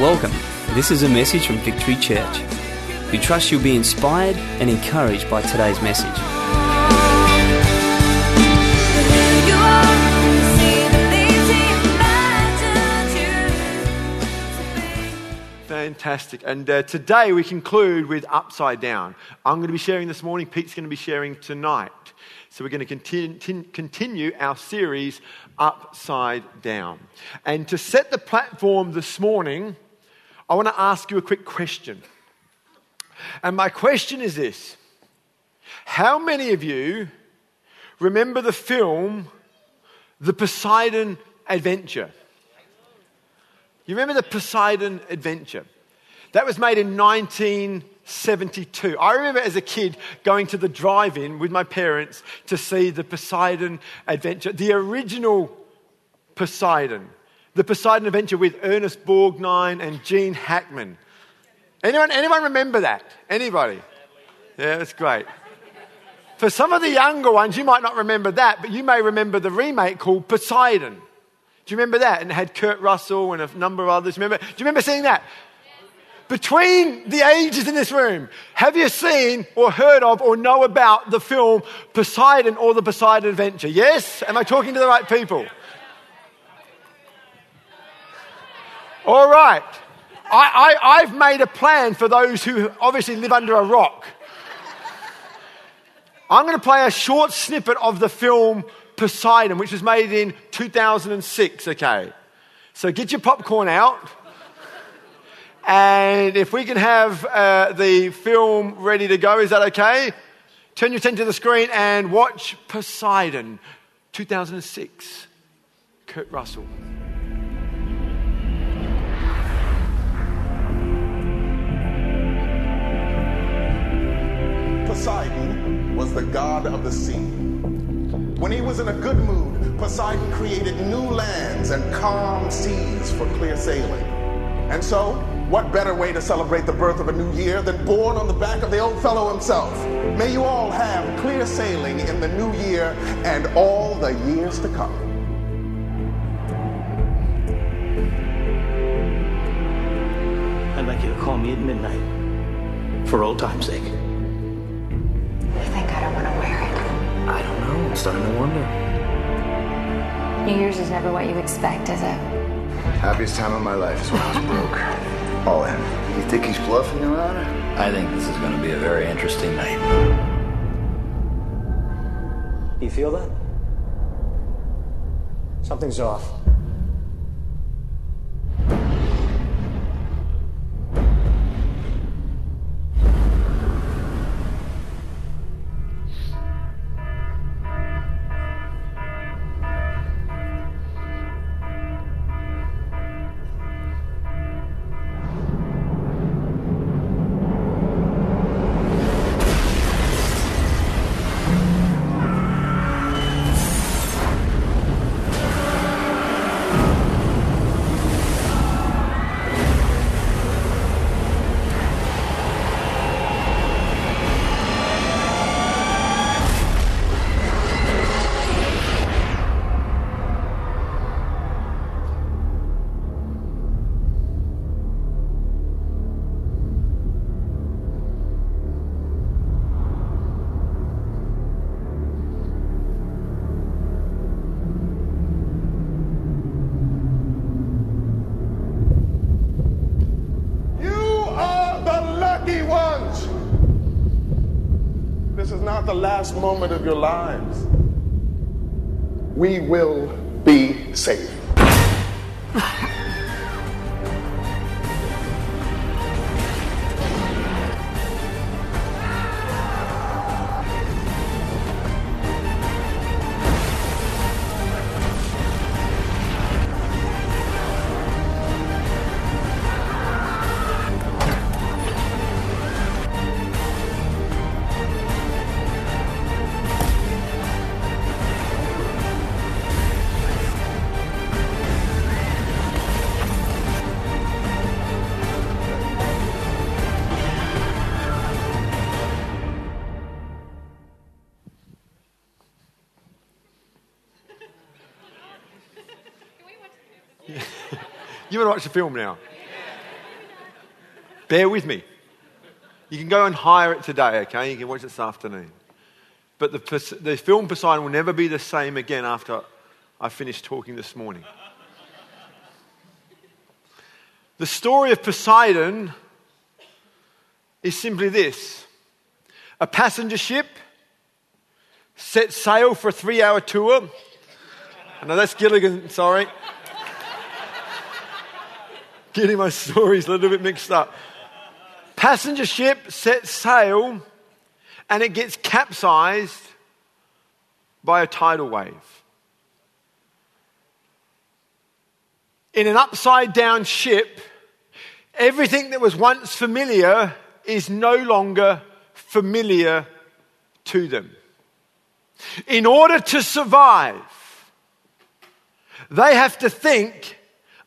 Welcome. This is a message from Victory Church. We trust you'll be inspired and encouraged by today's message. Fantastic. And uh, today we conclude with Upside Down. I'm going to be sharing this morning, Pete's going to be sharing tonight. So we're going to continue, continue our series Upside Down. And to set the platform this morning, I want to ask you a quick question. And my question is this How many of you remember the film The Poseidon Adventure? You remember the Poseidon Adventure? That was made in 1972. I remember as a kid going to the drive in with my parents to see the Poseidon Adventure, the original Poseidon. The Poseidon Adventure with Ernest Borgnine and Gene Hackman. Anyone, anyone remember that? Anybody? Yeah, that's great. For some of the younger ones, you might not remember that, but you may remember the remake called Poseidon. Do you remember that? And it had Kurt Russell and a number of others. Remember? Do you remember seeing that? Between the ages in this room, have you seen or heard of or know about the film Poseidon or the Poseidon Adventure? Yes? Am I talking to the right people? All right. I, I, I've made a plan for those who obviously live under a rock. I'm going to play a short snippet of the film Poseidon, which was made in 2006, okay? So get your popcorn out. And if we can have uh, the film ready to go, is that okay? Turn your attention to the screen and watch Poseidon, 2006. Kurt Russell. Poseidon was the god of the sea. When he was in a good mood, Poseidon created new lands and calm seas for clear sailing. And so, what better way to celebrate the birth of a new year than born on the back of the old fellow himself? May you all have clear sailing in the new year and all the years to come. I'd like you to call me at midnight for old time's sake. I think I don't want to wear it. I don't know. I'm starting to wonder. New Year's is never what you expect, is it? Happiest time of my life is when I was broke. All in. You think he's bluffing, Your Honor? I think this is going to be a very interesting night. You feel that? Something's off. Last moment of your lives. We will You want to watch the film now? Bear with me. You can go and hire it today, okay? You can watch it this afternoon. But the, the film Poseidon will never be the same again after I finish talking this morning. The story of Poseidon is simply this a passenger ship set sail for a three hour tour. Know that's Gilligan, sorry. Getting my stories a little bit mixed up. Passenger ship sets sail and it gets capsized by a tidal wave. In an upside down ship, everything that was once familiar is no longer familiar to them. In order to survive, they have to think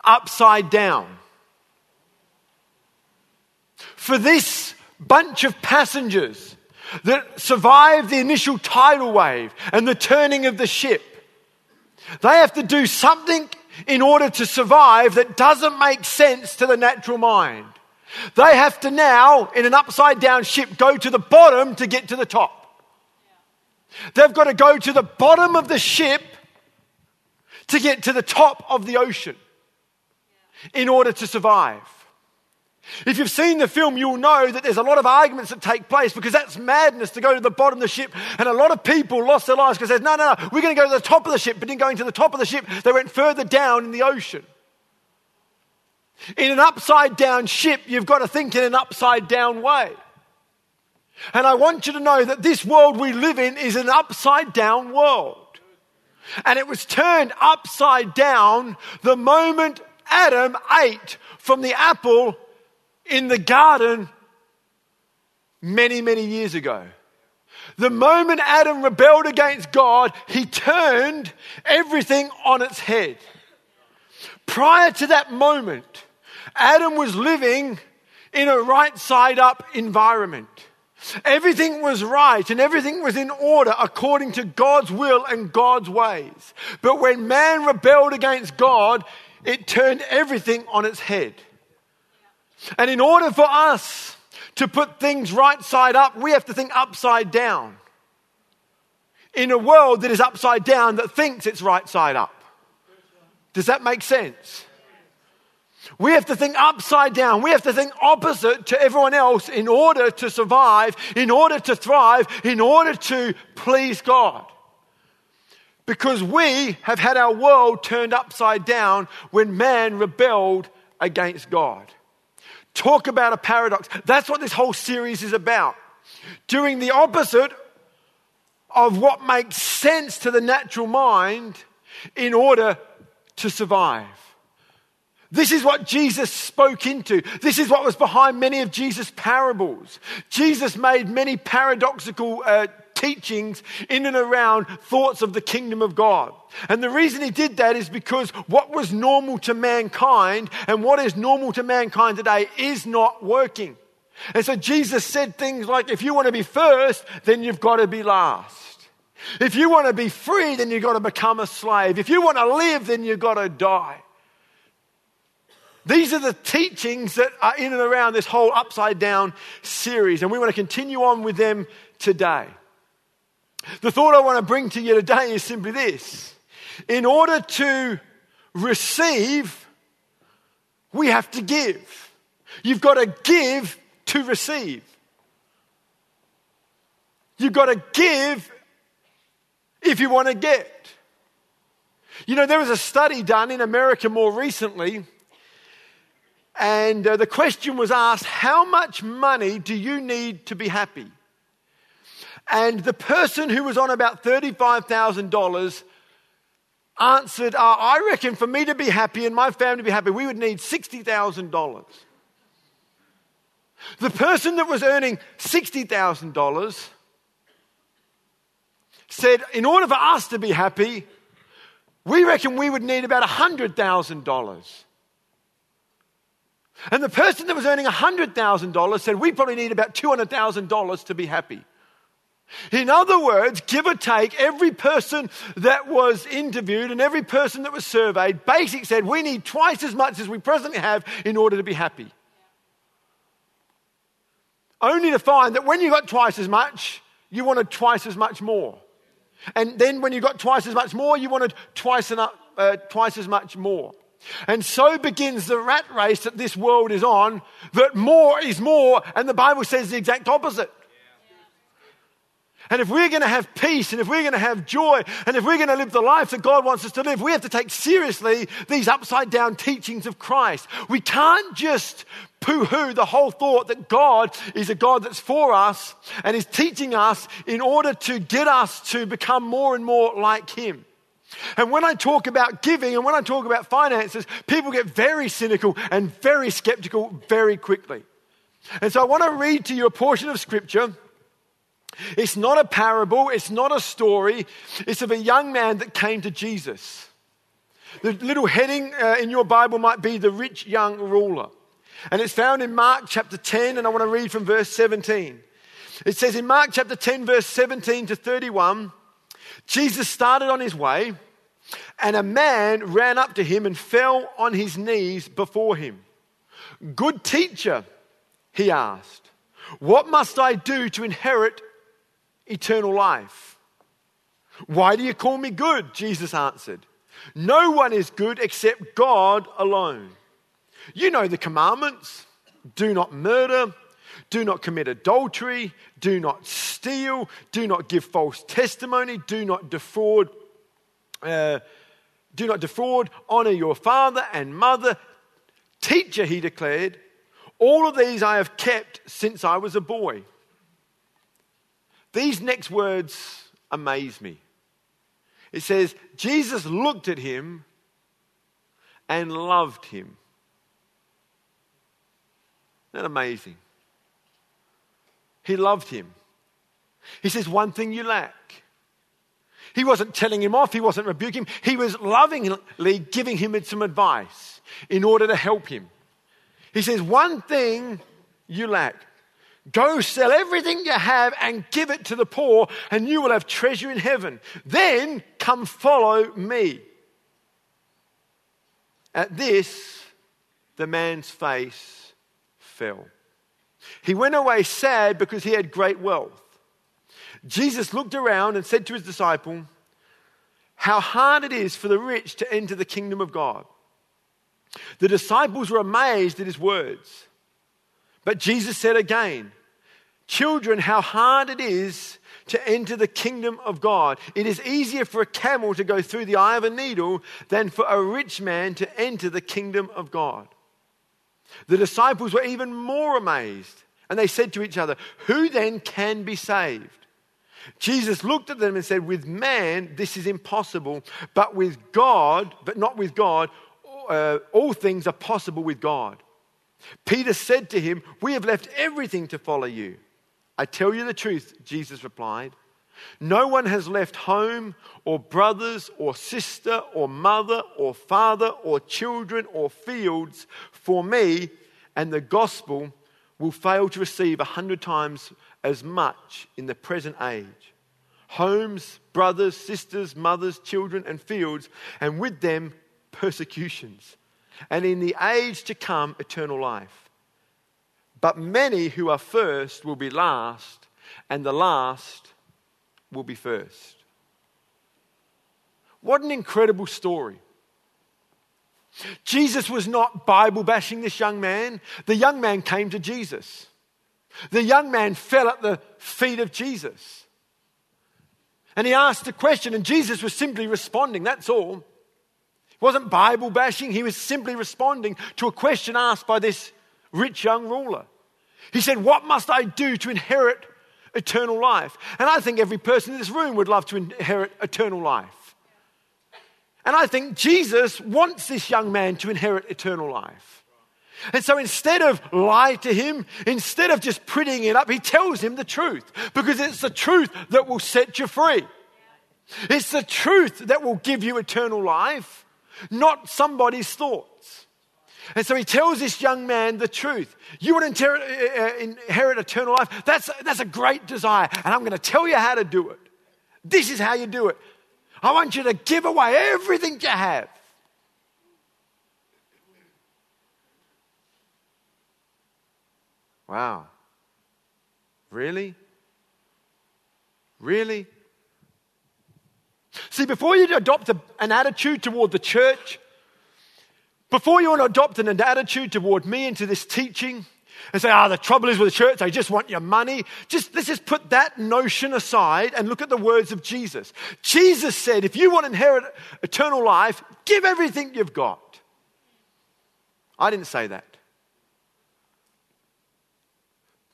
upside down. For this bunch of passengers that survived the initial tidal wave and the turning of the ship, they have to do something in order to survive that doesn't make sense to the natural mind. They have to now, in an upside down ship, go to the bottom to get to the top. They've got to go to the bottom of the ship to get to the top of the ocean in order to survive. If you've seen the film, you'll know that there's a lot of arguments that take place because that's madness to go to the bottom of the ship. And a lot of people lost their lives because they said, no, no, no, we're going to go to the top of the ship. But in going to the top of the ship, they went further down in the ocean. In an upside down ship, you've got to think in an upside down way. And I want you to know that this world we live in is an upside down world. And it was turned upside down the moment Adam ate from the apple in the garden many, many years ago. The moment Adam rebelled against God, he turned everything on its head. Prior to that moment, Adam was living in a right side up environment. Everything was right and everything was in order according to God's will and God's ways. But when man rebelled against God, it turned everything on its head. And in order for us to put things right side up, we have to think upside down. In a world that is upside down that thinks it's right side up. Does that make sense? We have to think upside down. We have to think opposite to everyone else in order to survive, in order to thrive, in order to please God. Because we have had our world turned upside down when man rebelled against God. Talk about a paradox. That's what this whole series is about. Doing the opposite of what makes sense to the natural mind in order to survive. This is what Jesus spoke into. This is what was behind many of Jesus' parables. Jesus made many paradoxical uh, teachings in and around thoughts of the kingdom of God. And the reason he did that is because what was normal to mankind and what is normal to mankind today is not working. And so Jesus said things like, if you want to be first, then you've got to be last. If you want to be free, then you've got to become a slave. If you want to live, then you've got to die. These are the teachings that are in and around this whole upside down series, and we want to continue on with them today. The thought I want to bring to you today is simply this in order to receive, we have to give. You've got to give to receive. You've got to give if you want to get. You know, there was a study done in America more recently and uh, the question was asked, How much money do you need to be happy? And the person who was on about $35,000 answered, uh, I reckon for me to be happy and my family to be happy, we would need $60,000. The person that was earning $60,000 said, In order for us to be happy, we reckon we would need about $100,000. And the person that was earning $100,000 said, We probably need about $200,000 to be happy. In other words, give or take, every person that was interviewed and every person that was surveyed basically said, We need twice as much as we presently have in order to be happy. only to find that when you got twice as much, you wanted twice as much more. And then when you got twice as much more, you wanted twice, enough, uh, twice as much more. And so begins the rat race that this world is on, that more is more, and the Bible says the exact opposite. And if we're going to have peace and if we're going to have joy and if we're going to live the life that God wants us to live, we have to take seriously these upside down teachings of Christ. We can't just poo hoo the whole thought that God is a God that's for us and is teaching us in order to get us to become more and more like Him. And when I talk about giving and when I talk about finances, people get very cynical and very skeptical very quickly. And so I want to read to you a portion of scripture it's not a parable, it's not a story. It's of a young man that came to Jesus. The little heading uh, in your Bible might be the rich young ruler. And it's found in Mark chapter 10, and I want to read from verse 17. It says in Mark chapter 10, verse 17 to 31, Jesus started on his way, and a man ran up to him and fell on his knees before him. Good teacher, he asked, what must I do to inherit eternal life. Why do you call me good? Jesus answered. No one is good except God alone. You know the commandments do not murder, do not commit adultery, do not steal, do not give false testimony, do not defraud. Uh, do not defraud, honor your father and mother. Teacher, he declared, all of these I have kept since I was a boy. These next words amaze me. It says, Jesus looked at him and loved him. Isn't that amazing? He loved him. He says, One thing you lack. He wasn't telling him off, he wasn't rebuking him. He was lovingly giving him some advice in order to help him. He says, One thing you lack. Go sell everything you have and give it to the poor, and you will have treasure in heaven. Then come follow me. At this, the man's face fell. He went away sad because he had great wealth. Jesus looked around and said to his disciple, How hard it is for the rich to enter the kingdom of God. The disciples were amazed at his words. But Jesus said again, Children, how hard it is to enter the kingdom of God. It is easier for a camel to go through the eye of a needle than for a rich man to enter the kingdom of God. The disciples were even more amazed, and they said to each other, Who then can be saved? Jesus looked at them and said, With man, this is impossible, but with God, but not with God, uh, all things are possible with God. Peter said to him, We have left everything to follow you. I tell you the truth, Jesus replied. No one has left home or brothers or sister or mother or father or children or fields for me, and the gospel will fail to receive a hundred times as much in the present age. Homes, brothers, sisters, mothers, children, and fields, and with them persecutions and in the age to come, eternal life. But many who are first will be last, and the last will be first. What an incredible story. Jesus was not Bible bashing this young man. The young man came to Jesus. The young man fell at the feet of Jesus. And he asked a question, and Jesus was simply responding. That's all wasn't Bible bashing, he was simply responding to a question asked by this rich young ruler. He said, What must I do to inherit eternal life? And I think every person in this room would love to inherit eternal life. And I think Jesus wants this young man to inherit eternal life. And so instead of lie to him, instead of just prettying it up, he tells him the truth because it's the truth that will set you free. It's the truth that will give you eternal life not somebody's thoughts. And so he tells this young man the truth. You would to inherit, uh, inherit eternal life? That's, that's a great desire. And I'm going to tell you how to do it. This is how you do it. I want you to give away everything you have. Wow. Really? Really? See, before you adopt a, an attitude toward the church, before you want to adopt an attitude toward me into this teaching and say, ah, oh, the trouble is with the church, they just want your money, just let's just put that notion aside and look at the words of Jesus. Jesus said, if you want to inherit eternal life, give everything you've got. I didn't say that.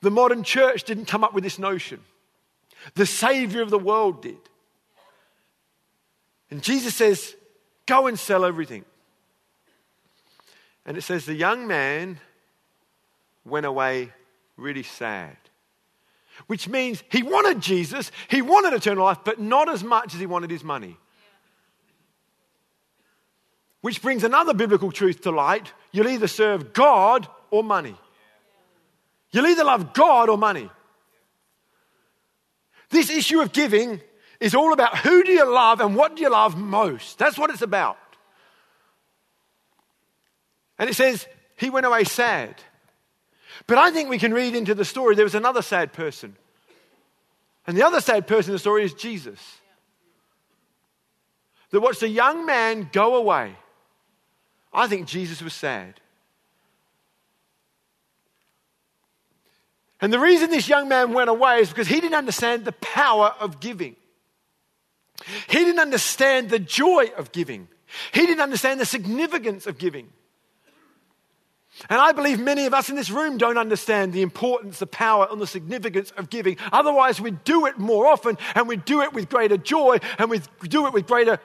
The modern church didn't come up with this notion. The Savior of the world did. And Jesus says, Go and sell everything. And it says, The young man went away really sad. Which means he wanted Jesus, he wanted eternal life, but not as much as he wanted his money. Which brings another biblical truth to light. You'll either serve God or money. You'll either love God or money. This issue of giving is all about who do you love and what do you love most. That's what it's about. And it says, he went away sad. But I think we can read into the story there was another sad person. And the other sad person in the story is Jesus. That watched a young man go away. I think Jesus was sad. And the reason this young man went away is because he didn't understand the power of giving. He didn't understand the joy of giving. He didn't understand the significance of giving. And I believe many of us in this room don't understand the importance, the power, and the significance of giving. Otherwise, we do it more often and we do it with greater joy and we do it with greater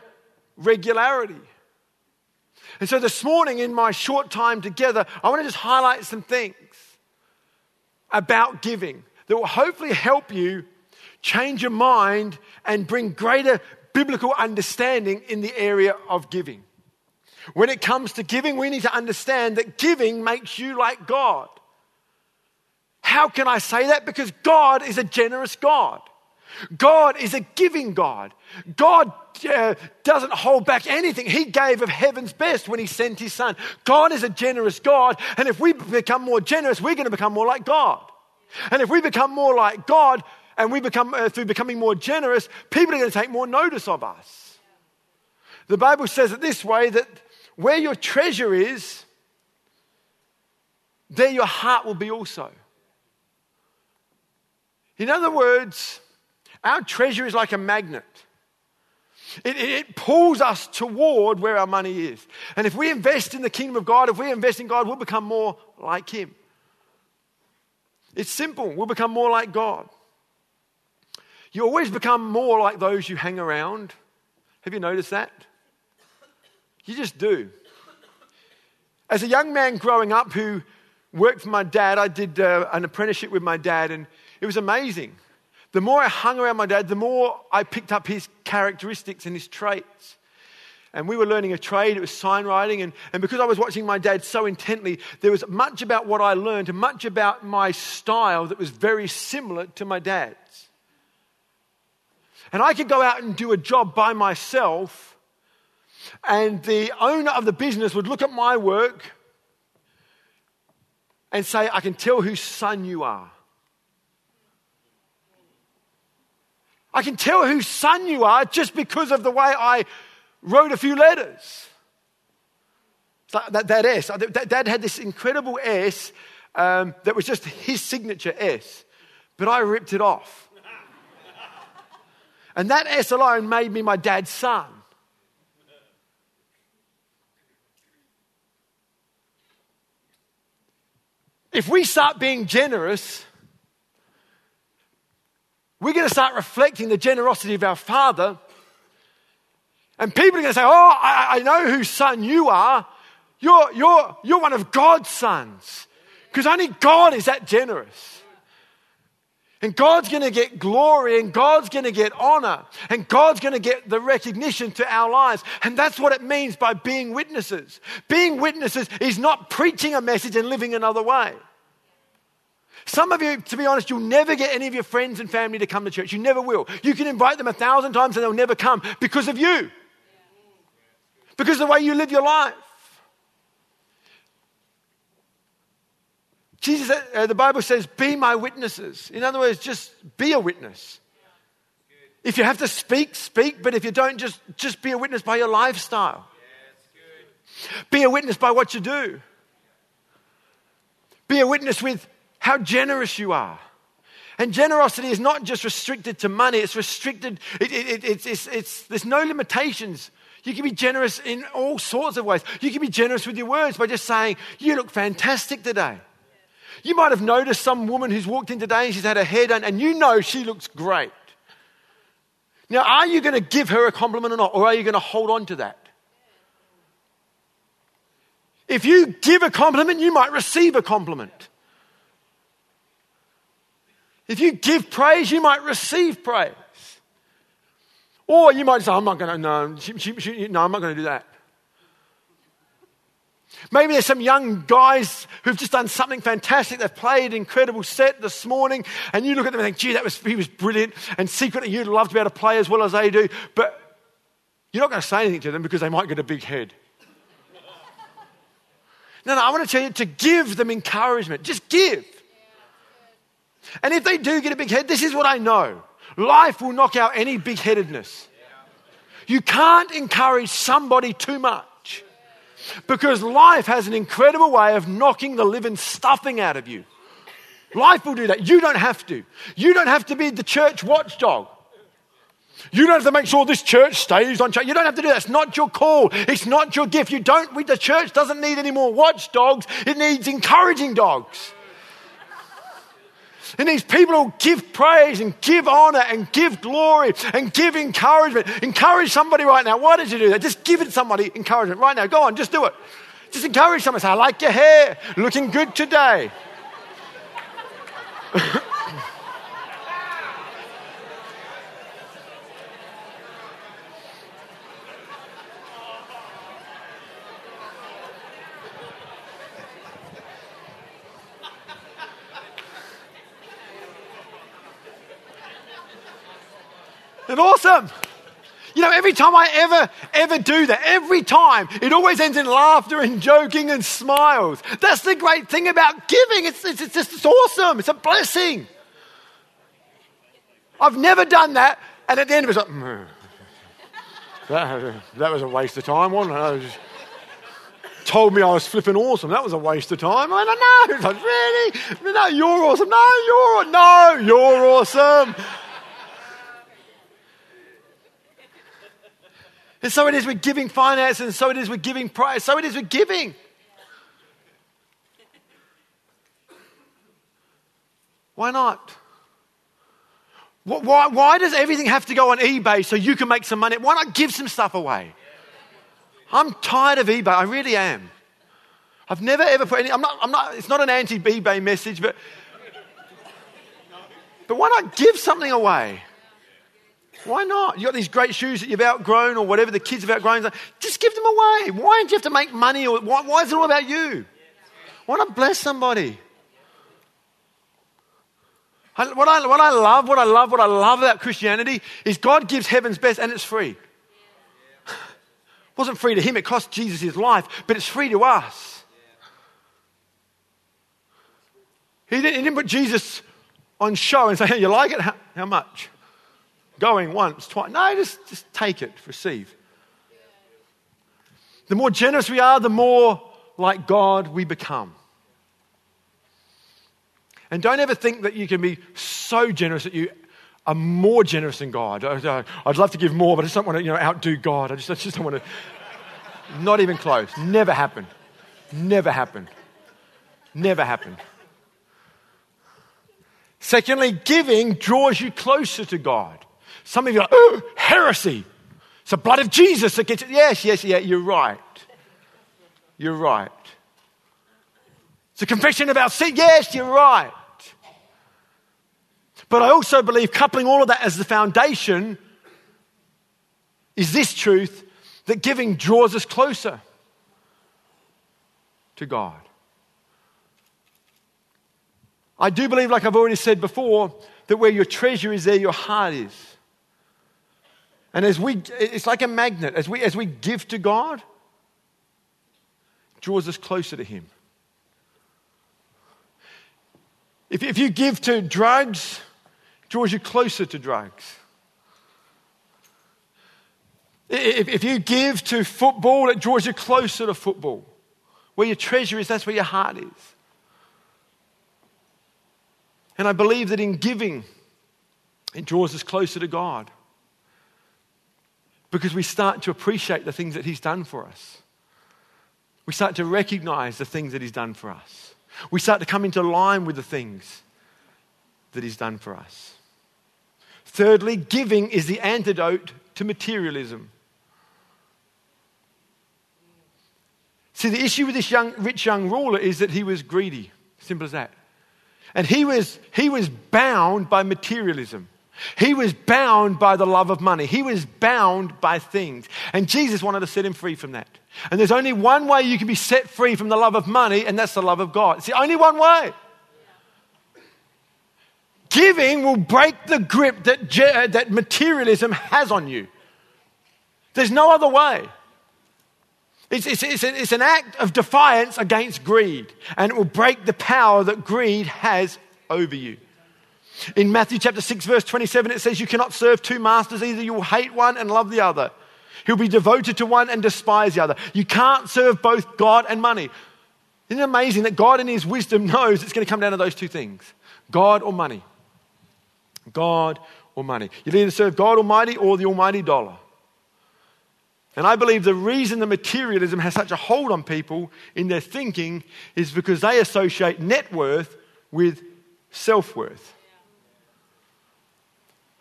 regularity. And so this morning, in my short time together, I want to just highlight some things about giving that will hopefully help you change your mind and bring greater biblical understanding in the area of giving. When it comes to giving, we need to understand that giving makes you like God. How can I say that? Because God is a generous God. God is a giving God. God uh, doesn't hold back anything. He gave of heaven's best when He sent His Son. God is a generous God, and if we become more generous, we're going to become more like God. And if we become more like God, and we become uh, through becoming more generous, people are going to take more notice of us. The Bible says it this way that where your treasure is, there your heart will be also. In other words, our treasure is like a magnet. It, it, pulls us toward where our money is. And if we invest in the kingdom of God, if we invest in God, we'll become more like Him. It's simple. We'll become more like God. You always become more like those you hang around. Have you noticed that? You just do. As a young man growing up who worked for my dad, I did uh, an apprenticeship with my dad, and it was amazing. The more I hung around my dad, the more I picked up his characteristics and his traits. And we were learning a trade, it was sign writing. And, and because I was watching my dad so intently, there was much about what I learned and much about my style that was very similar to my dad's. And I could go out and do a job by myself, and the owner of the business would look at my work and say, I can tell whose son you are. I can tell whose son you are just because of the way I wrote a few letters. That, that, S. Dad had this incredible S um, that was just his signature S, but I ripped it off. And that S alone made me my dad's son. If we start being generous, we're going to start reflecting the generosity of our Father. And people are going to say, Oh, I, I know whose son you are. You're, you're, you're one of God's sons. Because only God is that generous. And God's going to get glory and God's going to get honor and God's going to get the recognition to our lives. And that's what it means by being witnesses. Being witnesses is not preaching a message and living another way. Some of you, to be honest, you'll never get any of your friends and family to come to church. You never will. You can invite them a thousand times and they'll never come because of you, because of the way you live your life. Jesus, uh, the Bible says, be my witnesses. In other words, just be a witness. If you have to speak, speak, but if you don't, just, just be a witness by your lifestyle. Be a witness by what you do. Be a witness with how generous you are. And generosity is not just restricted to money, it's restricted, it, it, it, it's, it's, there's no limitations. You can be generous in all sorts of ways. You can be generous with your words by just saying, You look fantastic today. You might have noticed some woman who's walked in today and she's had her hair done, and you know she looks great. Now, are you going to give her a compliment or not, or are you going to hold on to that? If you give a compliment, you might receive a compliment. If you give praise, you might receive praise. Or you might say, I'm not going to, no, she, she, she, no, I'm not going to do that. Maybe there's some young guys who've just done something fantastic. They've played an incredible set this morning, and you look at them and think, gee, that was, he was brilliant. And secretly, you'd love to be able to play as well as they do. But you're not going to say anything to them because they might get a big head. No, no, I want to tell you to give them encouragement. Just give. And if they do get a big head, this is what I know life will knock out any big headedness. You can't encourage somebody too much because life has an incredible way of knocking the living stuffing out of you. Life will do that. You don't have to. You don't have to be the church watchdog. You don't have to make sure this church stays on track. You don't have to do that. It's not your call. It's not your gift. You don't, the church doesn't need any more watchdogs. It needs encouraging dogs. It needs people who give praise and give honor and give glory and give encouragement. Encourage somebody right now. Why did you do that? Just give it somebody encouragement right now. Go on, just do it. Just encourage someone. Say, I like your hair. Looking good today. and awesome. You know, every time I ever, ever do that, every time, it always ends in laughter and joking and smiles. That's the great thing about giving. It's, it's, it's just it's awesome. It's a blessing. I've never done that, and at the end of it, it's like, mm, that, that was a waste of time, wasn't it? Told me I was flipping awesome. That was a waste of time. I went, no, like, really? No, you're awesome. No, you're, no, you're awesome. And so it is with giving finance, and so it is with giving price, so it is with giving. Why not? Why, why does everything have to go on eBay so you can make some money? Why not give some stuff away? I'm tired of eBay. I really am. I've never ever put any, I'm not, I'm not, it's not an anti eBay message, but, but why not give something away? Why not? You got these great shoes that you've outgrown or whatever the kids have outgrown. Just give them away. Why don't you have to make money? Or why, why is it all about you? Why not bless somebody? I, what, I, what I love, what I love, what I love about Christianity is God gives heaven's best and it's free. it wasn't free to him, it cost Jesus his life, but it's free to us. He didn't, he didn't put Jesus on show and say, hey, you like it? How, how much? Going once, twice. No, just, just take it, receive. The more generous we are, the more like God we become. And don't ever think that you can be so generous that you are more generous than God. I'd love to give more, but I just don't want to you know, outdo God. I just, I just don't want to. Not even close. Never happened. Never happened. Never happened. Secondly, giving draws you closer to God. Some of you are like, oh, heresy. It's the blood of Jesus that gets it. Yes, yes, yeah, you're right. You're right. It's a confession about sin. Yes, you're right. But I also believe coupling all of that as the foundation is this truth that giving draws us closer to God. I do believe, like I've already said before, that where your treasure is, there your heart is. And as we, it's like a magnet. As we, as we give to God, draws us closer to Him. If, if you give to drugs, draws you closer to drugs. If, if you give to football, it draws you closer to football. Where your treasure is, that's where your heart is. And I believe that in giving, it draws us closer to God. Because we start to appreciate the things that He's done for us. We start to recognize the things that He's done for us. We start to come into line with the things that He's done for us. Thirdly, giving is the antidote to materialism. See, the issue with this young, rich young ruler is that he was greedy. Simple as that. And he was, he was bound by materialism. He was bound by the love of money. He was bound by things. And Jesus wanted to set him free from that. And there's only one way you can be set free from the love of money, and that's the love of God. It's the only one way. Giving will break the grip that, uh, that materialism has on you. There's no other way. It's, it's, it's, it's, an act of defiance against greed, and it will break the power that greed has over you. In Matthew chapter 6, verse 27, it says, You cannot serve two masters. Either you will hate one and love the other. He'll be devoted to one and despise the other. You can't serve both God and money. Isn't it amazing that God, in His wisdom, knows it's going to come down to those two things God or money? God or money. You'll either serve God Almighty or the Almighty dollar. And I believe the reason the materialism has such a hold on people in their thinking is because they associate net worth with self worth.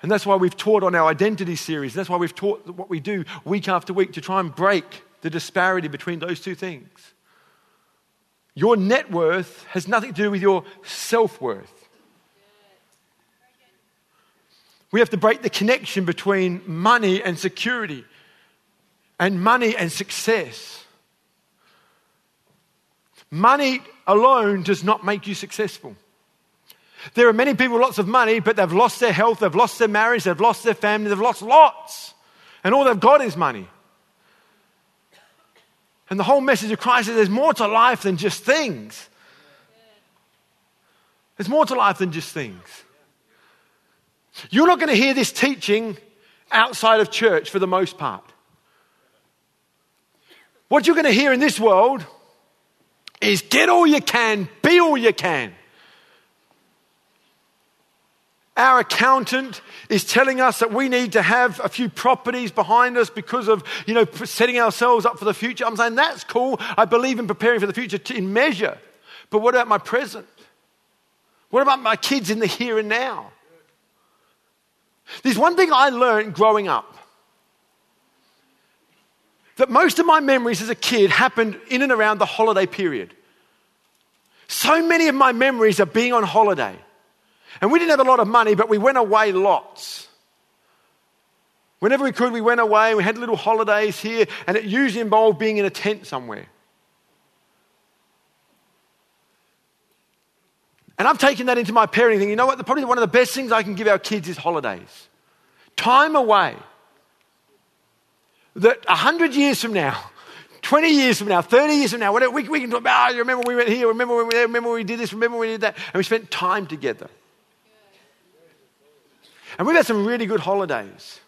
And that's why we've taught on our identity series. That's why we've taught what we do week after week to try and break the disparity between those two things. Your net worth has nothing to do with your self worth. We have to break the connection between money and security and money and success. Money alone does not make you successful. There are many people with lots of money, but they've lost their health, they've lost their marriage, they've lost their family, they've lost lots. And all they've got is money. And the whole message of Christ is there's more to life than just things. There's more to life than just things. You're not going to hear this teaching outside of church for the most part. What you're going to hear in this world is get all you can, be all you can. Our accountant is telling us that we need to have a few properties behind us because of, you know, setting ourselves up for the future. I'm saying that's cool. I believe in preparing for the future in measure. But what about my present? What about my kids in the here and now? There's one thing I learned growing up that most of my memories as a kid happened in and around the holiday period. So many of my memories are being on holiday. And we didn't have a lot of money, but we went away lots. Whenever we could, we went away. We had little holidays here, and it usually involved being in a tent somewhere. And I've taken that into my parenting thing. You know what? Probably one of the best things I can give our kids is holidays. Time away that 100 years from now, 20 years from now, 30 years from now, whatever, we, we can talk about, oh, you remember we went here, remember when we, remember we did this, remember we did that, and we spent time together. And we've had some really good holidays.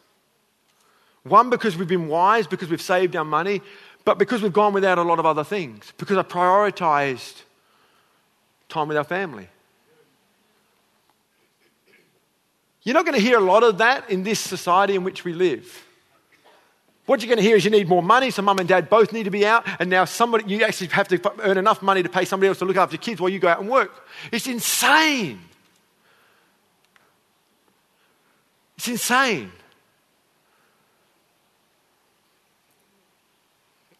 One, because we've been wise, because we've saved our money, but because we've gone without a lot of other things, because I prioritized time with our family. You're not going to hear a lot of that in this society in which we live. What you're going to hear is you need more money, so mum and dad both need to be out, and now somebody, you actually have to earn enough money to pay somebody else to look after your kids while you go out and work. It's insane. It's insane.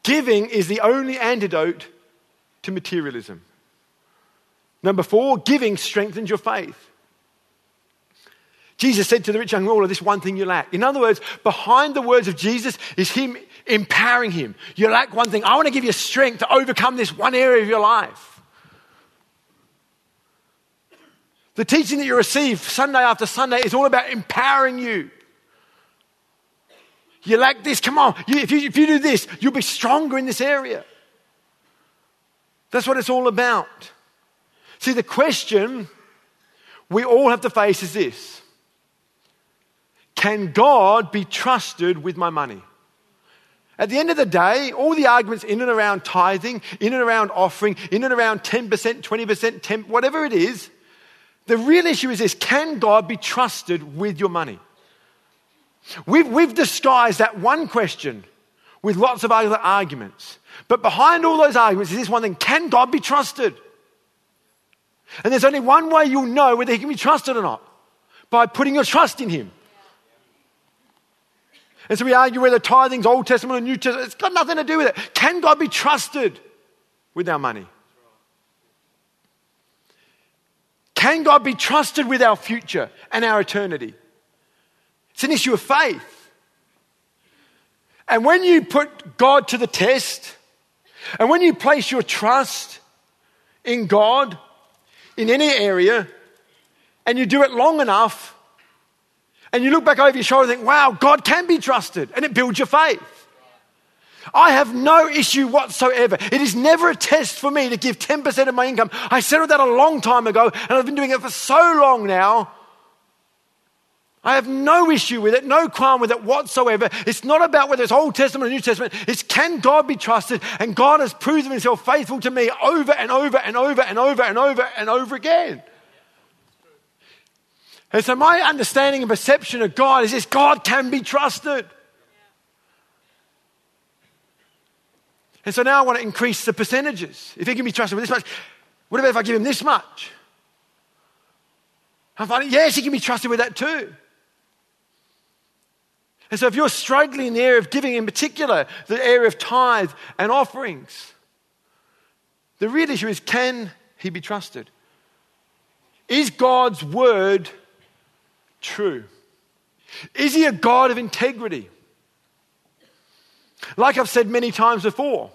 Giving is the only antidote to materialism. Number four, giving strengthens your faith. Jesus said to the rich young ruler, This one thing you lack. In other words, behind the words of Jesus is Him empowering him. You lack one thing. I want to give you strength to overcome this one area of your life. The teaching that you receive Sunday after Sunday is all about empowering you. You lack this, come on. You, if, you, if you do this, you'll be stronger in this area. That's what it's all about. See, the question we all have to face is this Can God be trusted with my money? At the end of the day, all the arguments in and around tithing, in and around offering, in and around 10%, 20%, 10, whatever it is, the real issue is this can God be trusted with your money? We've, we've disguised that one question with lots of other arguments. But behind all those arguments is this one thing can God be trusted? And there's only one way you'll know whether he can be trusted or not by putting your trust in him. And so we argue whether tithing's Old Testament or New Testament. It's got nothing to do with it. Can God be trusted with our money? Can God be trusted with our future and our eternity? It's an issue of faith. And when you put God to the test, and when you place your trust in God in any area, and you do it long enough, and you look back over your shoulder and think, wow, God can be trusted, and it builds your faith. I have no issue whatsoever. It is never a test for me to give 10% of my income. I settled that a long time ago, and I've been doing it for so long now. I have no issue with it, no qualm with it whatsoever. It's not about whether it's Old Testament or New Testament. It's can God be trusted? And God has proven himself faithful to me over and over and over and over and over and over again. And so my understanding and perception of God is this God can be trusted. And so now I want to increase the percentages. If he can be trusted with this much, what about if I give him this much? I'm finding, yes, he can be trusted with that too. And so if you're struggling in the area of giving, in particular, the area of tithe and offerings, the real issue is can he be trusted? Is God's word true? Is he a God of integrity? Like I've said many times before,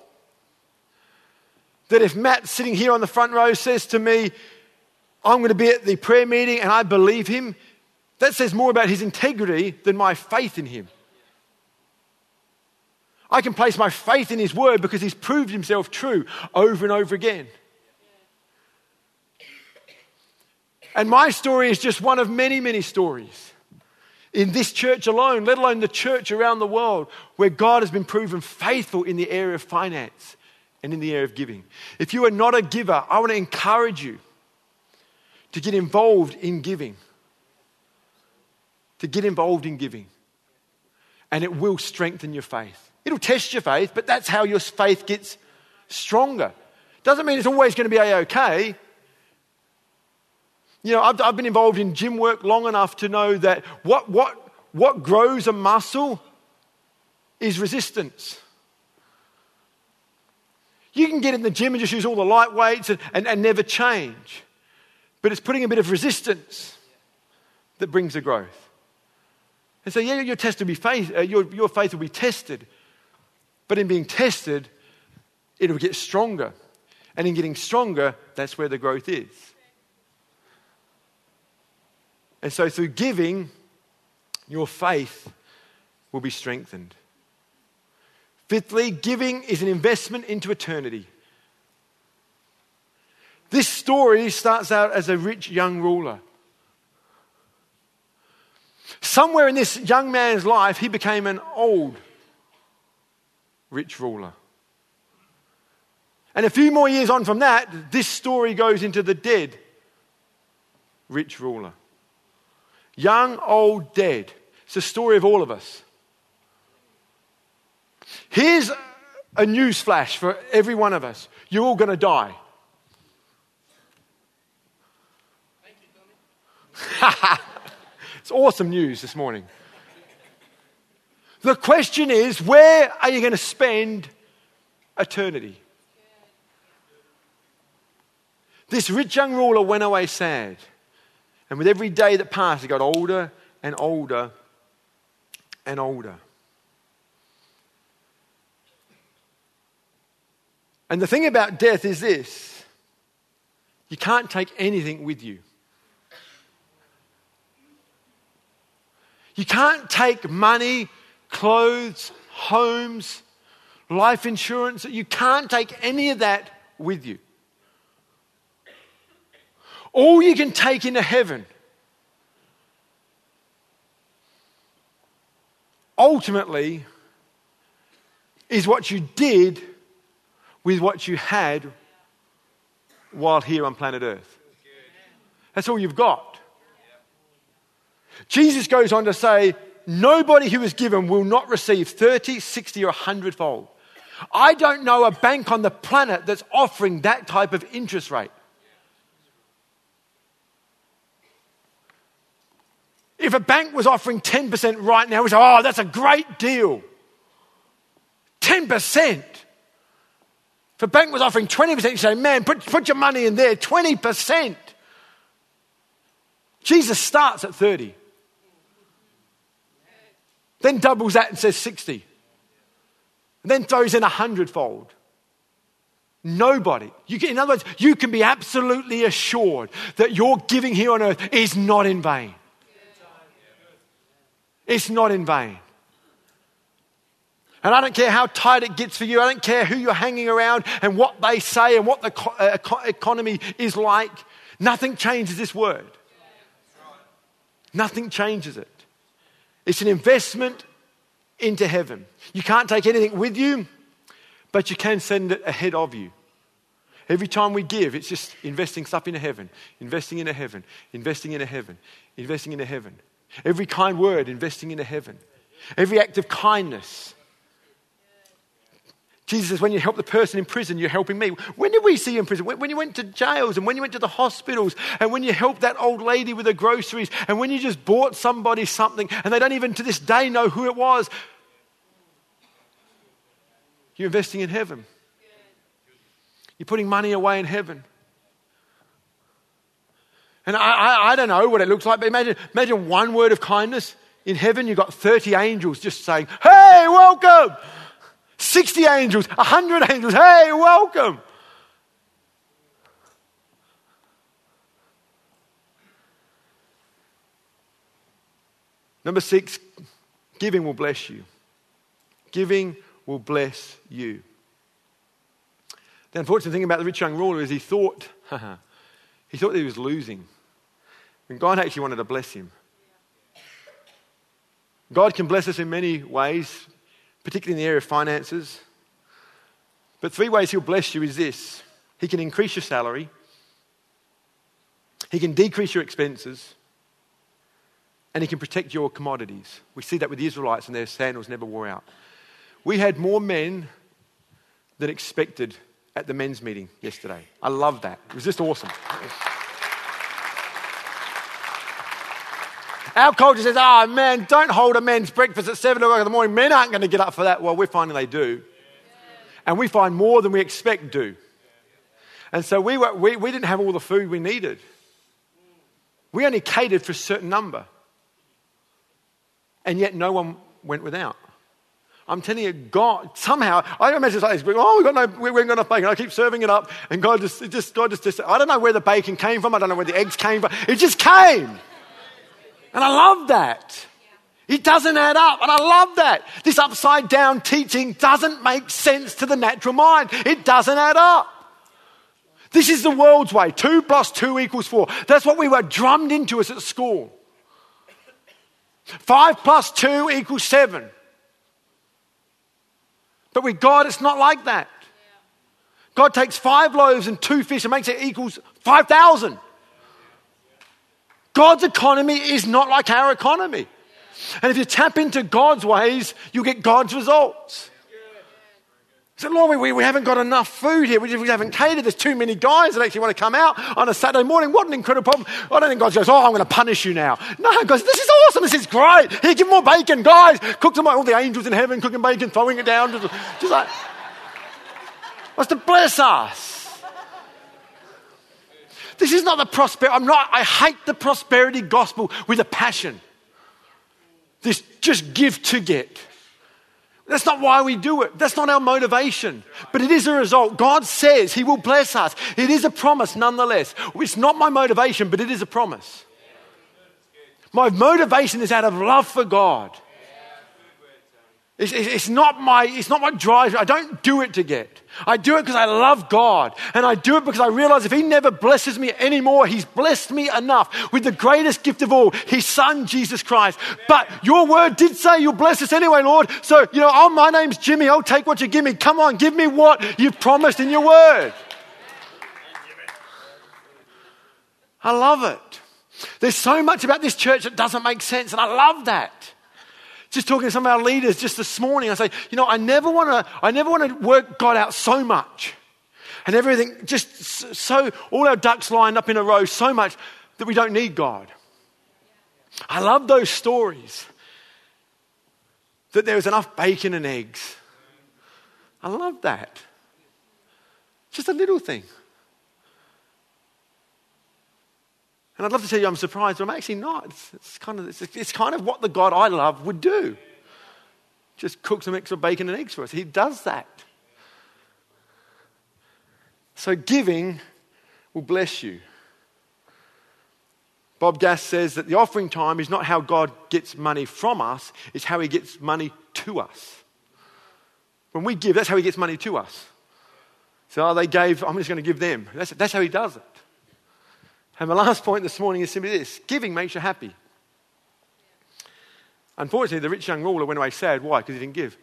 that if Matt sitting here on the front row says to me, I'm going to be at the prayer meeting and I believe him, that says more about his integrity than my faith in him. I can place my faith in his word because he's proved himself true over and over again. And my story is just one of many, many stories in this church alone, let alone the church around the world, where God has been proven faithful in the area of finance and in the area of giving. If you are not a giver, I want to encourage you to get involved in giving. To get involved in giving. And it will strengthen your faith. It'll test your faith, but that's how your faith gets stronger. Doesn't mean it's always going to be okay. You know, I've, I've been involved in gym work long enough to know that what, what, what grows a muscle is resistance. You can get in the gym and just use all the light weights and, and, and never change. But it's putting a bit of resistance that brings the growth. And so, yeah, your test will be faith, uh, your, your faith will be tested. But in being tested, it'll get stronger. And in getting stronger, that's where the growth is. And so, through giving, your faith will be strengthened. Fifthly, giving is an investment into eternity. This story starts out as a rich young ruler. Somewhere in this young man's life, he became an old rich ruler. And a few more years on from that, this story goes into the dead rich ruler. Young, old, dead. It's the story of all of us. Here's a news flash for every one of us you're all going to die. it's awesome news this morning. The question is where are you going to spend eternity? This rich young ruler went away sad. And with every day that passed, he got older and older and older. And the thing about death is this you can't take anything with you. You can't take money, clothes, homes, life insurance. You can't take any of that with you. All you can take into heaven ultimately is what you did with what you had while here on planet Earth. That's all you've got. Jesus goes on to say, Nobody who is given will not receive 30, 60, or 100 fold. I don't know a bank on the planet that's offering that type of interest rate. If a bank was offering 10% right now, we say, oh, that's a great deal. 10%. If a bank was offering 20%, you say, man, put, put your money in there, 20%. Jesus starts at 30. Then doubles that and says 60. And then throws in a hundredfold. Nobody. Can, in other words, you can be absolutely assured that your giving here on earth is not in vain. It's not in vain. And I don't care how tight it gets for you. I don't care who you're hanging around and what they say and what the uh, economy is like. Nothing changes this word. Nothing changes it. It's an investment into heaven. You can't take anything with you, but you can send it ahead of you. Every time we give, it's just investing stuff into heaven, investing into heaven, investing into heaven, investing into heaven. Every kind word, investing into heaven. Every act of kindness. Jesus says, when you help the person in prison, you're helping me. When did we see you in prison? When you went to jails and when you went to the hospitals and when you helped that old lady with the groceries and when you just bought somebody something and they don't even to this day know who it was. You're investing in heaven. You're putting money away in heaven. And I, I, I, don't know what it looks like, but imagine, imagine one word of kindness. In heaven, you've got 30 angels just saying, Hey, welcome! 60 angels, 100 angels, Hey, welcome! Number six, giving will bless you. Giving will bless you. The unfortunate thing about the rich young ruler is he thought, he thought he was losing. And God actually wanted to bless him. God can bless us in many ways, particularly in the area of finances. But three ways He'll bless you is this He can increase your salary, He can decrease your expenses, and He can protect your commodities. We see that with the Israelites, and their sandals never wore out. We had more men than expected at the men's meeting yesterday. I love that. It was just awesome. Our culture says, oh man, don't hold a men's breakfast at 7 o'clock in the morning. Men aren't going to get up for that. Well, we're finding they do. And we find more than we expect do. And so we, were, we, we didn't have all the food we needed. We only catered for a certain number. And yet no one went without. I'm telling you, God, somehow, I imagine it's like this, oh, we've got no, we haven't got enough bacon. I keep serving it up, and God just, just, God just, just, I don't know where the bacon came from. I don't know where the eggs came from. It just came. And I love that. It doesn't add up. And I love that. This upside down teaching doesn't make sense to the natural mind. It doesn't add up. This is the world's way. Two plus two equals four. That's what we were drummed into us at school. Five plus two equals seven. But with God, it's not like that. God takes five loaves and two fish and makes it equals 5,000. God's economy is not like our economy. And if you tap into God's ways, you get God's results. So, Lord, we, we haven't got enough food here. We, we haven't catered. There's too many guys that actually want to come out on a Saturday morning. What an incredible problem. I don't think God goes, Oh, I'm going to punish you now. No, God goes, This is awesome. This is great. Here, give more bacon. Guys, cook some, all the angels in heaven cooking bacon, throwing it down. Just, just like, wants to bless us. This is not the prosperity. I'm not, I hate the prosperity gospel with a passion. This just give to get. That's not why we do it. That's not our motivation. But it is a result. God says He will bless us. It is a promise nonetheless. It's not my motivation, but it is a promise. My motivation is out of love for God. It's, it's, not my, it's not what drives me. I don't do it to get. I do it because I love God. And I do it because I realize if He never blesses me anymore, He's blessed me enough with the greatest gift of all, His Son, Jesus Christ. But your word did say you'll bless us anyway, Lord. So, you know, oh, my name's Jimmy. I'll take what you give me. Come on, give me what you've promised in your word. I love it. There's so much about this church that doesn't make sense, and I love that. Just talking to some of our leaders just this morning, I say, you know, I never want to, I never want to work God out so much, and everything just so all our ducks lined up in a row so much that we don't need God. I love those stories that there was enough bacon and eggs. I love that. Just a little thing. And I'd love to tell you I'm surprised, but I'm actually not. It's, it's kind, of, it's, it's kind of what the God I love would do. Just cook some extra bacon and eggs for us. He does that. So giving will bless you. Bob Gass says that the offering time is not how God gets money from us, it's how he gets money to us. When we give, that's how he gets money to us. So oh, they gave, I'm just going to give them. That's, that's how he does it. And my last point this morning is simply this giving makes you happy. Unfortunately, the rich young ruler went away sad. Why? Because he didn't give.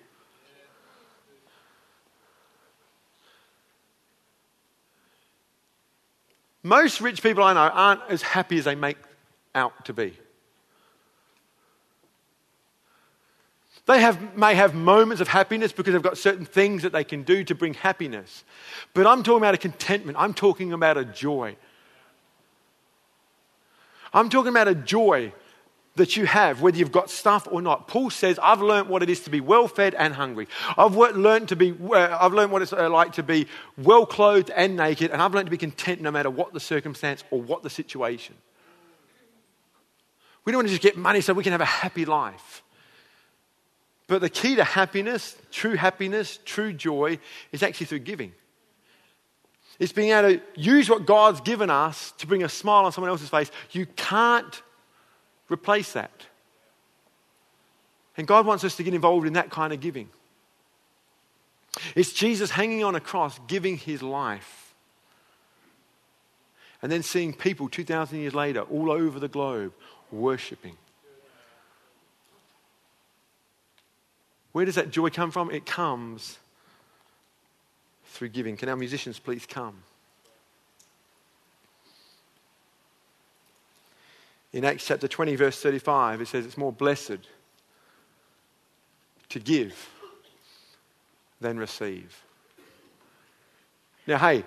Most rich people I know aren't as happy as they make out to be. They have, may have moments of happiness because they've got certain things that they can do to bring happiness. But I'm talking about a contentment. I'm talking about a joy. I'm talking about a joy that you have, whether you've got stuff or not. Paul says, I've learned what it is to be well fed and hungry. I've learned, to be, uh, I've learned what it's uh, like to be well clothed and naked, and I've learned to be content no matter what the circumstance or what the situation. We don't want to just get money so we can have a happy life. But the key to happiness, true happiness, true joy, is actually through giving. It's being able to use what God's given us to bring a smile on someone else's face. You can't replace that. And God wants us to get involved in that kind of giving. It's Jesus hanging on a cross, giving his life. And then seeing people 2,000 years later all over the globe worshipping. Where does that joy come from? It comes through giving. Can our musicians please come? In Acts chapter 20, verse 35, it says it's more blessed to give than receive. Now, hey,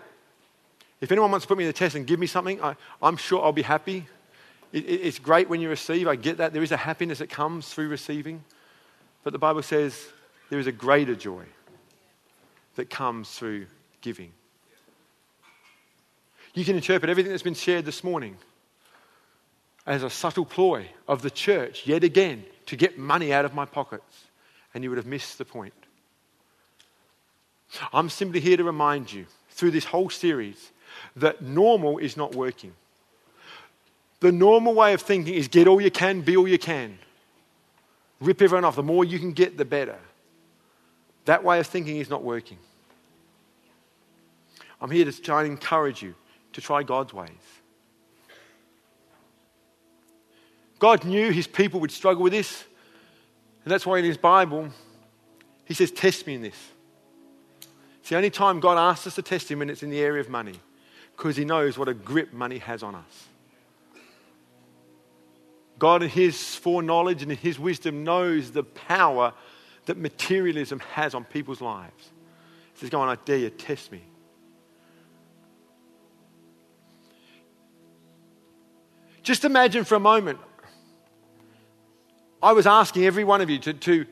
if anyone wants to put me in the test and give me something, I, am sure I'll be happy. It, it, it's great when you receive. I get that. There is a happiness that comes through receiving. But the Bible says there is a greater joy that comes through giving. You can interpret everything that's been shared this morning as a subtle ploy of the church, yet again, to get money out of my pockets, and you would have missed the point. I'm simply here to remind you through this whole series that normal is not working. The normal way of thinking is get all you can, be all you can. Rip everyone off. The more you can get, the better. That way of thinking is not working. I'm here to try and encourage you to try God's ways. God knew his people would struggle with this, and that's why in his Bible, he says, Test me in this. It's the only time God asks us to test him when it's in the area of money, because he knows what a grip money has on us. God, in his foreknowledge and in his wisdom, knows the power that materialism has on people's lives. He says, Go on, I dare you, test me. Just imagine for a moment. I was asking every one of you to, to,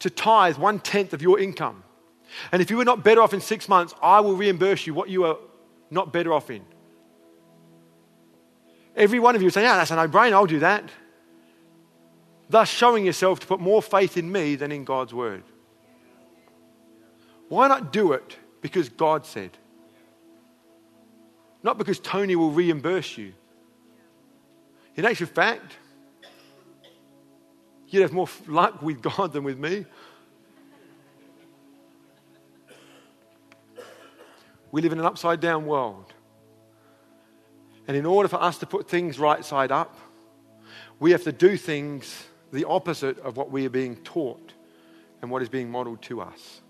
to tithe one tenth of your income. And if you were not better off in six months, I will reimburse you what you are not better off in. Every one of you say, Yeah, that's a no brainer, I'll do that. Thus, showing yourself to put more faith in me than in God's word. Why not do it because God said? Not because Tony will reimburse you. In actual fact, you'd have more luck with God than with me. We live in an upside down world. And in order for us to put things right side up, we have to do things the opposite of what we are being taught and what is being modeled to us.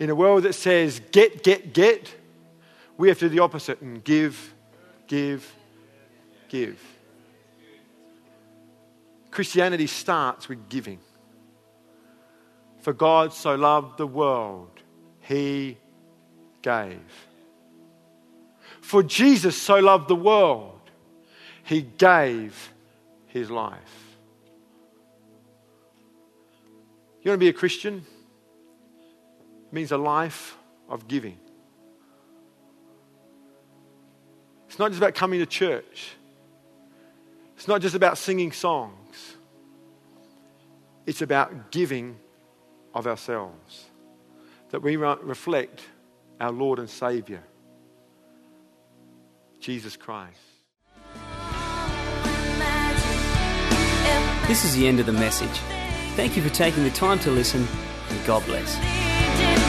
In a world that says get, get, get, we have to do the opposite and give, give, give. Christianity starts with giving. For God so loved the world, he gave. For Jesus so loved the world, he gave his life. You want to be a Christian? It means a life of giving. It's not just about coming to church. It's not just about singing songs. It's about giving of ourselves. That we reflect our Lord and Savior, Jesus Christ. This is the end of the message. Thank you for taking the time to listen, and God bless.